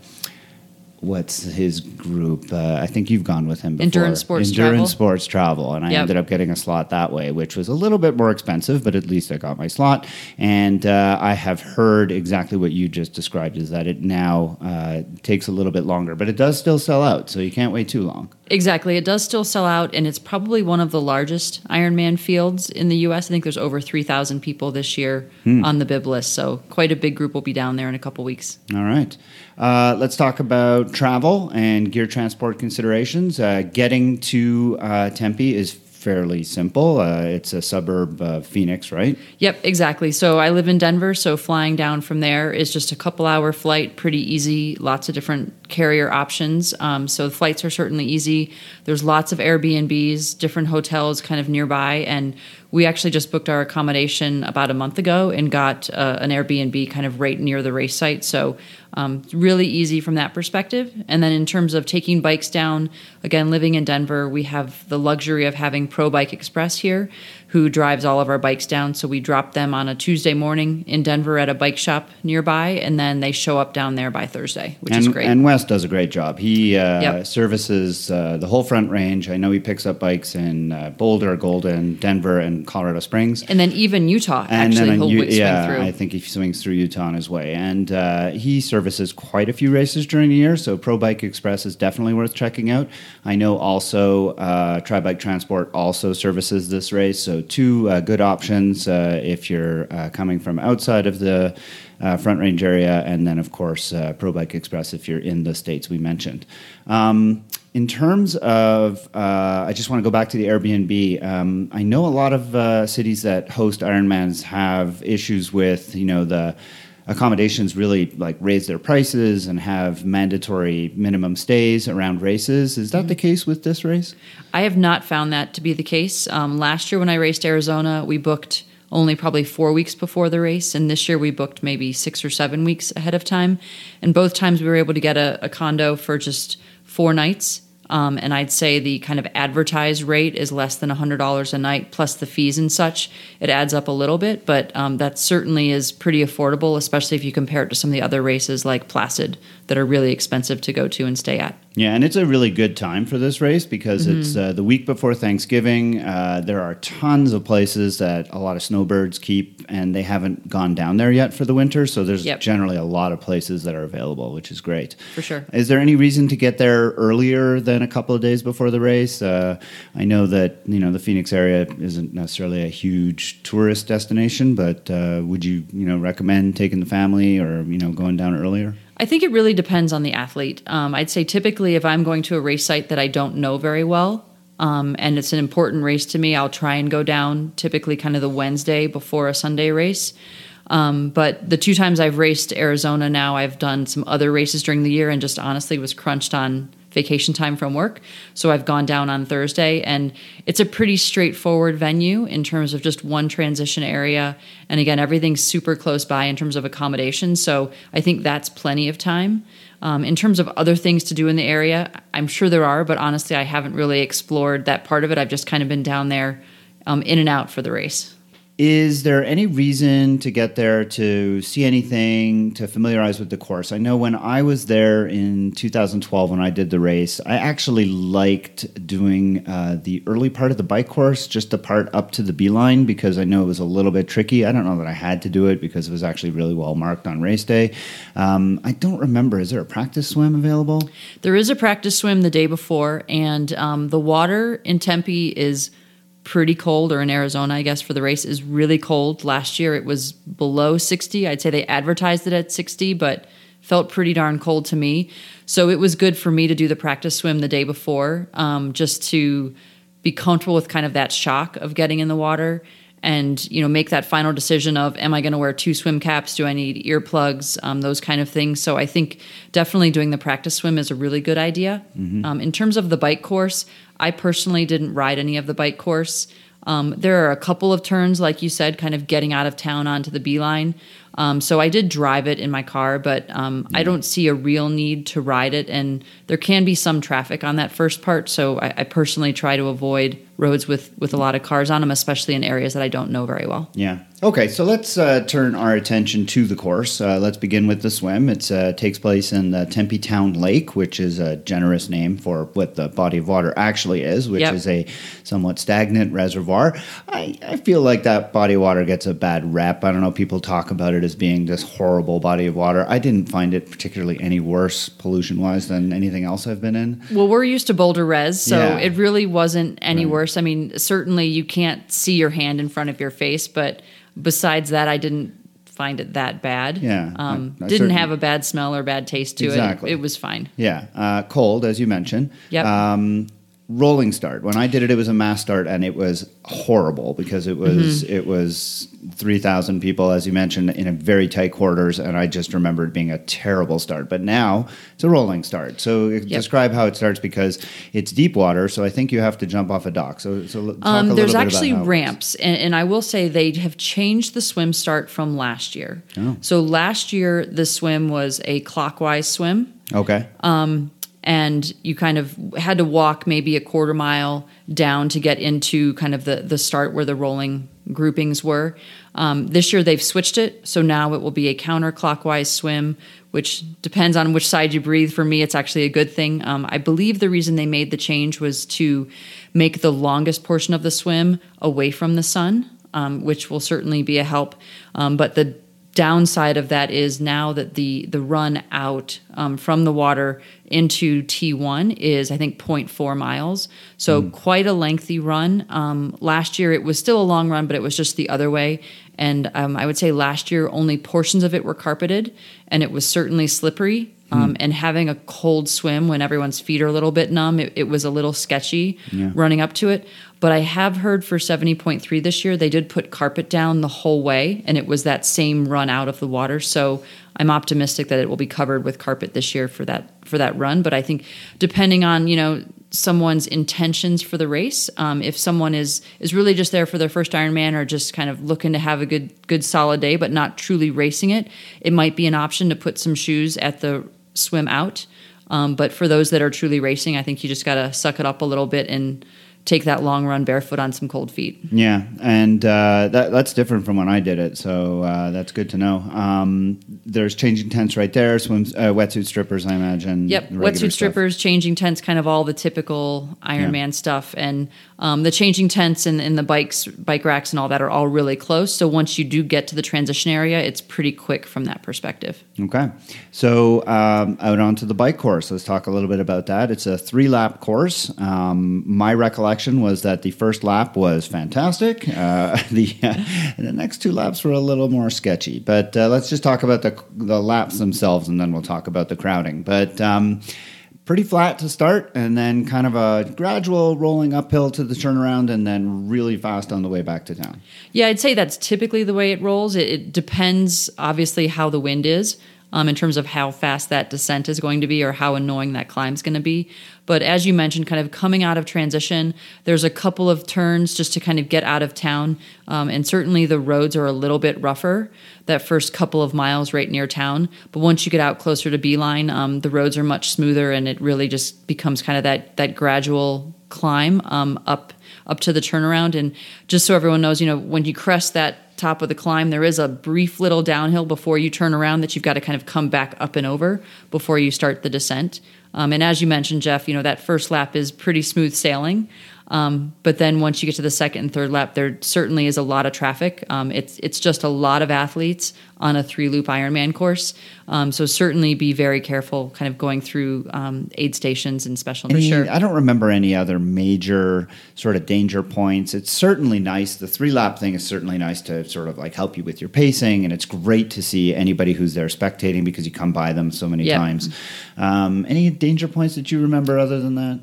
Speaker 1: What's his group? Uh, I think you've gone with him before.
Speaker 4: Endurance Sports
Speaker 1: Endurance
Speaker 4: Travel.
Speaker 1: Sports Travel, and I
Speaker 4: Yep.
Speaker 1: ended up getting a slot that way, which was a little bit more expensive, but at least I got my slot. And uh, I have heard exactly what you just described: is that it now uh, takes a little bit longer, but it does still sell out, so you can't wait too long.
Speaker 4: Exactly. It does still sell out, and it's probably one of the largest Ironman fields in the U.S. I think there's over 3,000 people this year on the bib list, so quite a big group will be down there in a couple weeks.
Speaker 1: All right. Uh, let's talk about travel and gear transport considerations. Uh, getting to uh, Tempe is fairly simple. Uh, it's a suburb of Phoenix, right?
Speaker 4: Yep, exactly. So I live in Denver, so flying down from there is just a couple hour flight, pretty easy, lots of different carrier options. Um, so the flights are certainly easy. There's lots of Airbnbs, different hotels kind of nearby, and we actually just booked our accommodation about a month ago and got uh, an Airbnb kind of right near the race site. So um, really easy from that perspective. And then in terms of taking bikes down, again, living in Denver, we have the luxury of having Pro Bike Express here, who drives all of our bikes down. So we drop them on a Tuesday morning in Denver at a bike shop nearby, and then they show up down there by Thursday, which
Speaker 1: and,
Speaker 4: is great.
Speaker 1: And Wes does a great job. He uh,
Speaker 4: Yep.
Speaker 1: services uh, the whole front range. I know he picks up bikes in uh, Boulder, Golden, Denver, and Colorado Springs.
Speaker 4: and then even Utah,
Speaker 1: And
Speaker 4: actually,
Speaker 1: then
Speaker 4: he'll
Speaker 1: U-
Speaker 4: swing
Speaker 1: yeah,
Speaker 4: through.
Speaker 1: I think he swings through Utah on his way, and uh, he services quite a few races during the year. So Pro Bike Express is definitely worth checking out. I know also uh, Tri Bike Transport also services this race, so two uh, good options uh, if you're uh, coming from outside of the uh, Front Range area, and then of course Pro Bike Express if you're in the states we mentioned. Um, in terms of, uh, I just want to go back to the Airbnb. Um, I know a lot of uh, cities that host Ironmans have issues with, you know, the accommodations really like raise their prices and have mandatory minimum stays around races. Is that the case with this race?
Speaker 4: I have not found that to be the case. Um, last year when I raced Arizona, we booked only probably four weeks before the race, and this year we booked maybe six or seven weeks ahead of time. And both times we were able to get a, a condo for just four nights. Um, and I'd say the kind of advertised rate is less than $100 a night, plus the fees and such. It adds up a little bit, but um, that certainly is pretty affordable, especially if you compare it to some of the other races like Placid that are really expensive to go to and stay at.
Speaker 1: Yeah, and it's a really good time for this race because
Speaker 4: Mm-hmm.
Speaker 1: it's uh, the week before Thanksgiving. Uh, there are tons of places that a lot of snowbirds keep, and they haven't gone down there yet for the winter. So there's
Speaker 4: Yep.
Speaker 1: generally a lot of places that are available, which is great.
Speaker 4: For sure.
Speaker 1: Is there any reason to get there earlier than a couple of days before the race? Uh, I know that you know the Phoenix area isn't necessarily a huge tourist destination, but uh, would you you know recommend taking the family or you know going down earlier?
Speaker 4: I think it really depends on the athlete. Um, I'd say typically if I'm going to a race site that I don't know very well, um, and it's an important race to me, I'll try and go down typically kind of the Wednesday before a Sunday race. Um, but the two times I've raced Arizona now, I've done some other races during the year and just honestly was crunched on vacation time from work. So I've gone down on Thursday and it's a pretty straightforward venue in terms of just one transition area. And again, everything's super close by in terms of accommodation. So I think that's plenty of time. Um, in terms of other things to do in the area, I'm sure there are, but honestly, I haven't really explored that part of it. I've just kind of been down there um, in and out for the race.
Speaker 1: Is there any reason to get there to see anything, to familiarize with the course? I know when I was there in 2012 when I did the race, I actually liked doing uh, the early part of the bike course, just the part up to the beeline, because I know it was a little bit tricky. I don't know that I had to do it because it was actually really well marked on race day. Um, I don't remember. Is there a practice swim available?
Speaker 4: There is a practice swim the day before, and um, the water in Tempe is pretty cold, or in Arizona, I guess, for the race is really cold. Last year it was below 60. I'd say they advertised it at 60, but felt pretty darn cold to me. So it was good for me to do the practice swim the day before, um, just to be comfortable with kind of that shock of getting in the water and you know make that final decision of am i going to wear two swim caps? Do i need earplugs? Um, those kind of things. So i think definitely doing the practice swim is a really good idea. Um, in terms of the bike course i personally didn't ride any of the bike course. Um, there are a couple of turns like you said kind of getting out of town onto the beeline um, so i did drive it in my car but um, i don't see a real need to ride it and there can be some traffic on that first part so i, I personally try to avoid roads with with a lot of cars on them especially in areas that i don't know very well
Speaker 1: Yeah. Okay, so let's uh, turn our attention to the course. Uh, let's begin with the swim. It uh, takes place in the Tempe Town Lake, which is a generous name for what the body of water actually is, which
Speaker 4: Yep.
Speaker 1: is a somewhat stagnant reservoir. I, I feel like that body of water gets a bad rep. I don't know, people talk about it as being this horrible body of water. I didn't find it particularly any worse pollution wise than anything else I've been in.
Speaker 4: Well, we're used to Boulder Res, so
Speaker 1: Yeah.
Speaker 4: it really wasn't any worse. I mean, certainly you can't see your hand in front of your face, but besides that, I didn't find it that bad.
Speaker 1: Yeah,
Speaker 4: Um,
Speaker 1: I- I
Speaker 4: didn't have a bad smell or bad taste to
Speaker 1: Exactly.
Speaker 4: it. It was fine.
Speaker 1: Yeah, uh, cold as you mentioned.
Speaker 4: Yep.
Speaker 1: Um, rolling start. When I did it, it was a mass start, and it was horrible because it was
Speaker 4: Mm-hmm.
Speaker 1: it was three thousand people, as you mentioned, in a very tight quarters, and I just remember it being a terrible start. But now it's a rolling start. So describe how it starts because it's deep water. So I think you have to jump off a dock. So so talk a
Speaker 4: Um, there's actually ramps, and, and I will say they have changed the swim start from last year.
Speaker 1: Oh.
Speaker 4: So last year, the swim was a clockwise swim.
Speaker 1: Okay.
Speaker 4: And you kind of had to walk maybe a quarter mile down to get into kind of the the start where the rolling groupings were. Um, this year they've switched it, so now it will be a counterclockwise swim, which depends on which side you breathe. For me, it's actually a good thing. Um, I believe the reason they made the change was to make the longest portion of the swim away from the sun, um, which will certainly be a help. Um, but the downside of that is now that the the run out um, from the water into T1 is I think 0.4 miles, so quite a lengthy run. Um, last year it was still a long run, but it was just the other way. And um, I would say last year only portions of it were carpeted, and it was certainly slippery. Um, And having a cold swim when everyone's feet are a little bit numb, it, it was a little sketchy running up to it. But I have heard for 70.3 this year, they did put carpet down the whole way, and it was that same run out of the water. So I'm optimistic that it will be covered with carpet this year for that for that run. But I think depending on you know someone's intentions for the race, um, if someone is is really just there for their first Ironman or just kind of looking to have a good good solid day, but not truly racing it, it might be an option to put some shoes at the swim out. Um, but for those that are truly racing, I think you just got to suck it up a little bit and take that long run barefoot on some cold feet.
Speaker 1: Yeah, and uh, that, that's different from when I did it, so uh, that's good to know. Um, there's changing tents right there, swim, uh, wetsuit strippers, I imagine.
Speaker 4: Yep, wetsuit
Speaker 1: stuff.
Speaker 4: strippers, changing tents, kind of all the typical Ironman stuff, and um, the changing tents and, and the bikes, bike racks, and all that are all really close. So once you do get to the transition area, it's pretty quick from that perspective.
Speaker 1: Okay, so um, out onto the bike course. Let's talk a little bit about that. It's a three lap course. Um, my recollection was that the first lap was fantastic. Uh, the the next two laps were a little more sketchy. But uh, let's just talk about the the laps themselves, and then we'll talk about the crowding. But um, pretty flat to start, and then kind of a gradual rolling uphill to the turnaround, and then really fast on the way back to town.
Speaker 4: Yeah, I'd say that's typically the way it rolls. It, it depends, obviously, how the wind is. Um, in terms of how fast that descent is going to be or how annoying that climb's going to be. But as you mentioned, kind of coming out of transition, there's a couple of turns just to kind of get out of town. Um, and certainly the roads are a little bit rougher that first couple of miles right near town. But once you get out closer to Beeline, um, the roads are much smoother and it really just becomes kind of that, that gradual climb um, up up to the turnaround. And just so everyone knows, you know, when you crest that top of the climb, there is a brief little downhill before you turn around that you've got to kind of come back up and over before you start the descent. Um, and as you mentioned, Jeff, you know, that first lap is pretty smooth sailing. Um, but then once you get to the second and third lap, there certainly is a lot of traffic. Um, it's it's just a lot of athletes on a three loop Ironman course. Um, so certainly be very careful, kind of going through um, aid stations and special.
Speaker 1: Any-
Speaker 4: sure.
Speaker 1: I don't remember any other major sort of danger points. It's certainly nice. The three lap thing is certainly nice to sort of like help you with your pacing, and it's great to see anybody who's there spectating because you come by them so many
Speaker 4: Yeah.
Speaker 1: times. Um, any danger points that you remember other than that?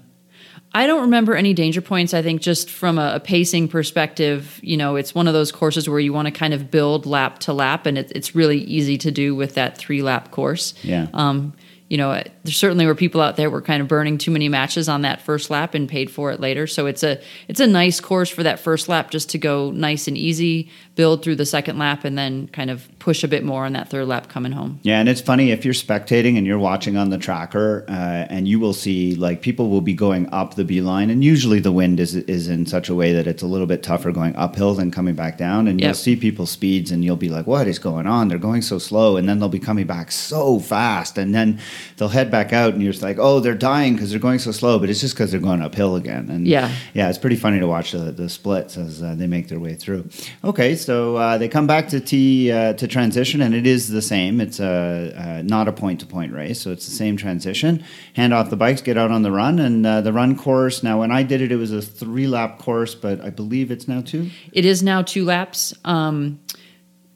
Speaker 4: I don't remember any danger points. I think just from a, a pacing perspective, you know, it's one of those courses where you want to kind of build lap to lap, and it, it's really easy to do with that three lap course.
Speaker 1: Yeah.
Speaker 4: Um, you know, there certainly were people out there were kind of burning too many matches on that first lap and paid for it later. So it's a it's a nice course for that first lap just to go nice and easy, build through the second lap, and then kind of push a bit more on that third lap coming home.
Speaker 1: Yeah, and it's funny if you're spectating and you're watching on the tracker, uh, and you will see like people will be going up the beeline, and usually the wind is is in such a way that it's a little bit tougher going uphill than coming back down, and you'll see people's speeds, and you'll be like, "What is going on? They're going so slow," and then they'll be coming back so fast, and then they'll head back out, and you're just like, "Oh, they're dying because they're going so slow," but it's just because they're going uphill again, and
Speaker 4: Yeah.
Speaker 1: yeah, it's pretty funny to watch the, the splits as uh, they make their way through. Okay, so uh, they come back to T uh, to transition, and it is the same. It's a uh, not a point to point race, so it's the same transition. Hand off the bikes, get out on the run, and uh, the run course. Now, when I did it, it was a three lap course, but I believe it's now two.
Speaker 4: It is now two laps. Um,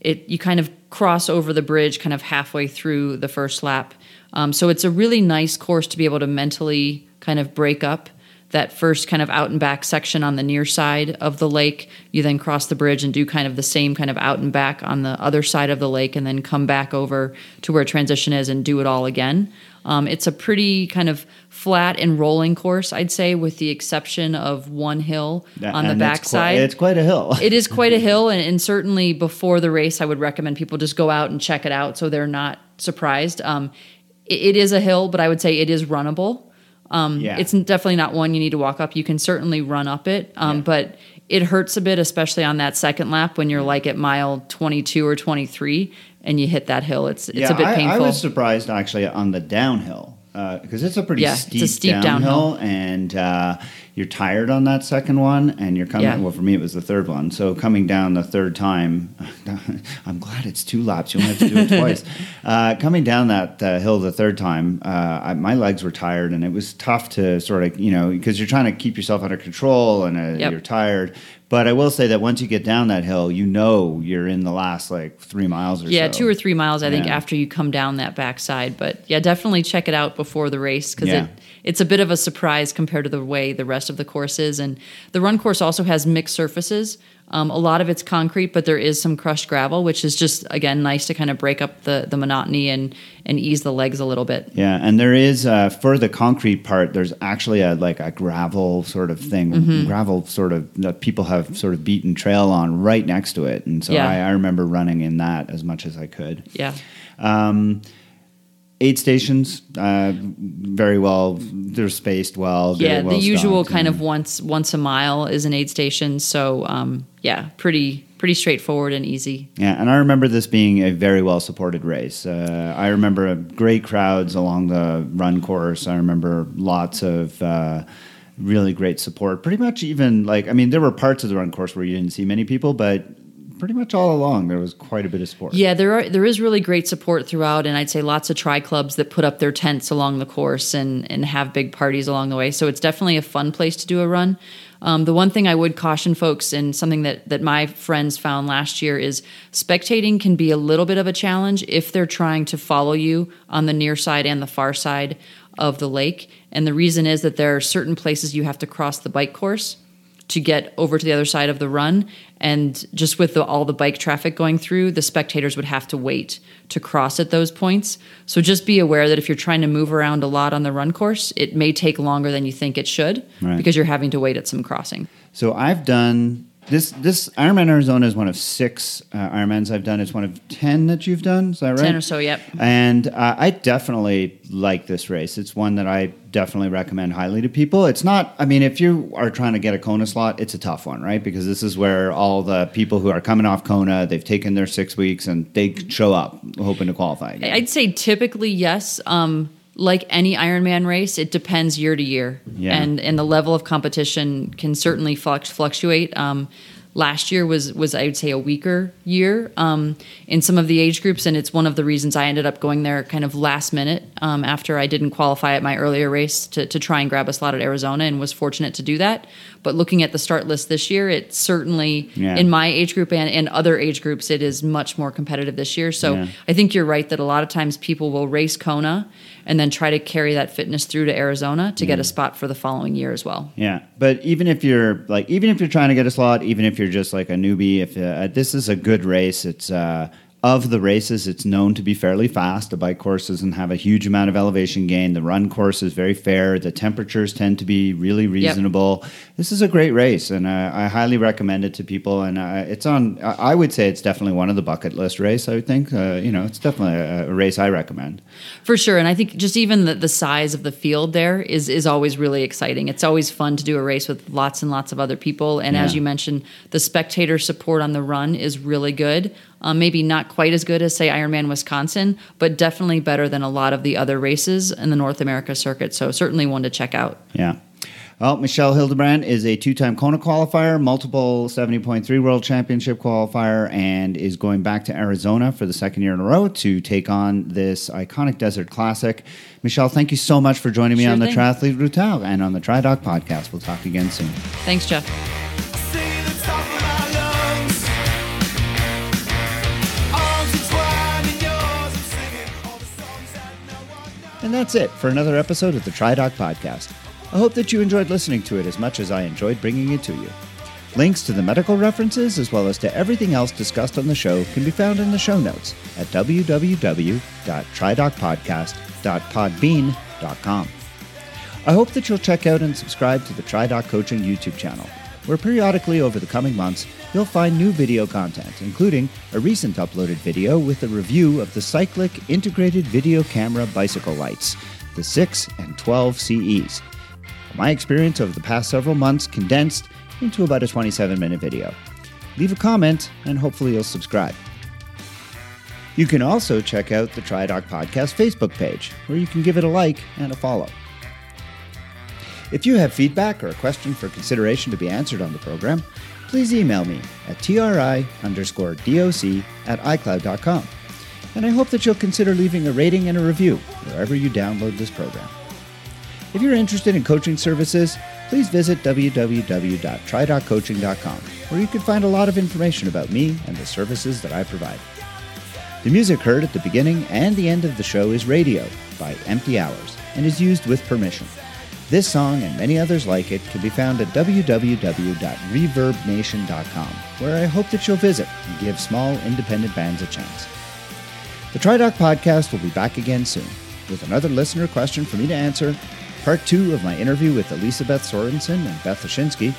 Speaker 4: it you kind of cross over the bridge, kind of halfway through the first lap. Um, so it's a really nice course to be able to mentally kind of break up that first kind of out and back section on the near side of the lake. You then cross the bridge and do kind of the same kind of out and back on the other side of the lake, and then come back over to where transition is and do it all again. Um, it's a pretty kind of flat and rolling course, I'd say, with the exception of one hill on the
Speaker 1: And
Speaker 4: back
Speaker 1: it's qui-
Speaker 4: side
Speaker 1: it's quite a hill.
Speaker 4: it is quite a hill and, and certainly before the race i would recommend people just go out and check it out so they're not surprised um, it, it is a hill but i would say it is runnable um,
Speaker 1: Yeah.
Speaker 4: it's definitely not one you need to walk up. You can certainly run up it. Um, but it hurts a bit especially on that second lap when you're like at mile 22 or 23 and you hit that hill. It's it's
Speaker 1: yeah,
Speaker 4: a bit painful
Speaker 1: I was surprised actually on the downhill because it's a pretty
Speaker 4: Yeah, it's
Speaker 1: steep,
Speaker 4: a steep
Speaker 1: downhill, and uh, you're tired on that second one, and you're coming.
Speaker 4: Yeah.
Speaker 1: Well, for me, it was the third one. So coming down the third time, I'm glad it's two laps. You only have to do it twice. Uh, coming down that uh, hill the third time, uh, I, my legs were tired, and it was tough to sort of you know because you're trying to keep yourself under control, and uh,
Speaker 4: Yep.
Speaker 1: you're tired. But I will say that once you get down that hill, you know you're in the last like three miles or
Speaker 4: yeah,
Speaker 1: so.
Speaker 4: two or three miles, I think, after you come down that backside. But yeah, definitely check it out before the race because
Speaker 1: Yeah.
Speaker 4: it, it's a bit of a surprise compared to the way the rest of the course is. And the run course also has mixed surfaces. Um, a lot of it's concrete, but there is some crushed gravel, which is just again nice to kind of break up the the monotony and and ease the legs a little bit.
Speaker 1: Yeah, and there is uh, for the concrete part. There's actually a like a gravel sort of thing,
Speaker 4: Mm-hmm.
Speaker 1: gravel sort of that people have sort of beaten trail on right next to it, and so
Speaker 4: Yeah.
Speaker 1: I, I remember running in that as much as I could.
Speaker 4: Yeah.
Speaker 1: Aid stations, uh, very well. They're spaced well.
Speaker 4: yeah,
Speaker 1: well
Speaker 4: the usual kind of once once a mile is an aid station. So um, yeah, pretty pretty straightforward and easy.
Speaker 1: Yeah, and I remember this being a very well supported race. Uh, I remember great crowds along the run course. I remember lots of uh, really great support. Pretty much even like, I mean, there were parts of the run course where you didn't see many people, but pretty much all along there was quite a bit of support.
Speaker 4: Yeah, there are there is really great support throughout, and I'd say lots of tri clubs that put up their tents along the course and and have big parties along the way. So it's definitely a fun place to do a run. Um, the one thing I would caution folks, and something that that my friends found last year, is spectating can be a little bit of a challenge if they're trying to follow you on the near side and the far side of the lake. And the reason is that there are certain places you have to cross the bike course to get over to the other side of the run. And just with the, all the bike traffic going through, the spectators would have to wait to cross at those points. So just be aware that if you're trying to move around a lot on the run course, it may take longer than you think it should
Speaker 1: Right.
Speaker 4: because you're having to wait at some crossing.
Speaker 1: So I've done this. This Ironman Arizona is one of six uh, Ironmans I've done. It's one of ten that you've done. Is that right?
Speaker 4: 10 or so, yep.
Speaker 1: And uh, I definitely like this race. It's one that I definitely recommend highly to people. It's not. I mean, if you are trying to get a Kona slot, it's a tough one, right? Because this is where all the people who are coming off Kona, they've taken their six weeks and they show up hoping to qualify. again.
Speaker 4: I'd say typically yes. Um, like any Ironman race, it depends year to year,
Speaker 1: Yeah.
Speaker 4: and and the level of competition can certainly flux, fluctuate. Um, last year was was I would say a weaker year um, in some of the age groups, and it's one of the reasons I ended up going there kind of last minute um, after I didn't qualify at my earlier race to to try and grab a slot at Arizona, and was fortunate to do that. But looking at the start list this year, it certainly
Speaker 1: Yeah.
Speaker 4: in my age group and, and other age groups, it is much more competitive this year. So
Speaker 1: Yeah.
Speaker 4: I think you're right that a lot of times people will race Kona and then try to carry that fitness through to Arizona to get a spot for the following year as well.
Speaker 1: Yeah, but even if you're like, even if you're trying to get a slot, even if you're just like a newbie, if uh, this is a good race, it's uh, of the races, it's known to be fairly fast. The bike course doesn't have a huge amount of elevation gain. The run course is very fair. The temperatures tend to be really reasonable. This is a great race, and uh, I highly recommend it to people. And uh, it's on. I would say it's definitely one of the bucket list race. I would think. Uh, you know, it's definitely a, a race I recommend.
Speaker 4: For sure. And I think just even the, the size of the field there is, is always really exciting. It's always fun to do a race with lots and lots of other people. And as you mentioned, the spectator support on the run is really good. Um, maybe not quite as good as, say, Ironman Wisconsin, but definitely better than a lot of the other races in the North America circuit. So certainly one to check out.
Speaker 1: Yeah. Well, Michelle Hildebrand is a two time Kona qualifier, multiple 70.3 World Championship qualifier, and is going back to Arizona for the second year in a row to take on this iconic desert classic. Michelle, thank you so much for joining me
Speaker 4: Sure
Speaker 1: on the. Triathlete Routine and on the TriDoc podcast. We'll talk again soon.
Speaker 4: Thanks, Jeff.
Speaker 1: That's it for another episode of the TriDoc podcast. I hope that you enjoyed listening to it as much as I enjoyed bringing it to you. Links to the medical references as well as to everything else discussed on the show can be found in the show notes at www.tridocpodcast.podbean.com. I hope that you'll check out and subscribe to the TriDoc Coaching YouTube channel, where periodically over the coming months you'll find new video content, including a recent uploaded video with a review of the Cycliq Integrated Video Camera Bicycle Lights, the 6 and 12 CEs. My experience over the past several months condensed into about a 27 minute video. Leave a comment and hopefully you'll subscribe. You can also check out the TriDoc Podcast Facebook page, where you can give it a like and a follow. If you have feedback or a question for consideration to be answered on the program, please email me at tri underscore doc at icloud.com. And I hope that you'll consider leaving a rating and a review wherever you download this program. If you're interested in coaching services, please visit www.tridoccoaching.com, where you can find a lot of information about me and the services that I provide. The music heard at the beginning and the end of the show is Radio by Empty Hours and is used with permission. This song and many others like it can be found at www.reverbnation.com, where I hope that you'll visit and give small independent bands a chance. The TriDoc podcast will be back again soon with another listener question for me to answer, part two of my interview with Elisabeth Sorensen and Beth Lashinsky,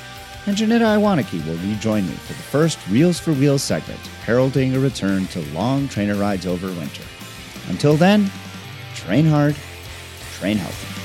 Speaker 1: and Janetta Iwaniki will rejoin me for the first Reels for Wheels segment, heralding a return to long trainer rides over winter. Until then, train hard, train healthy.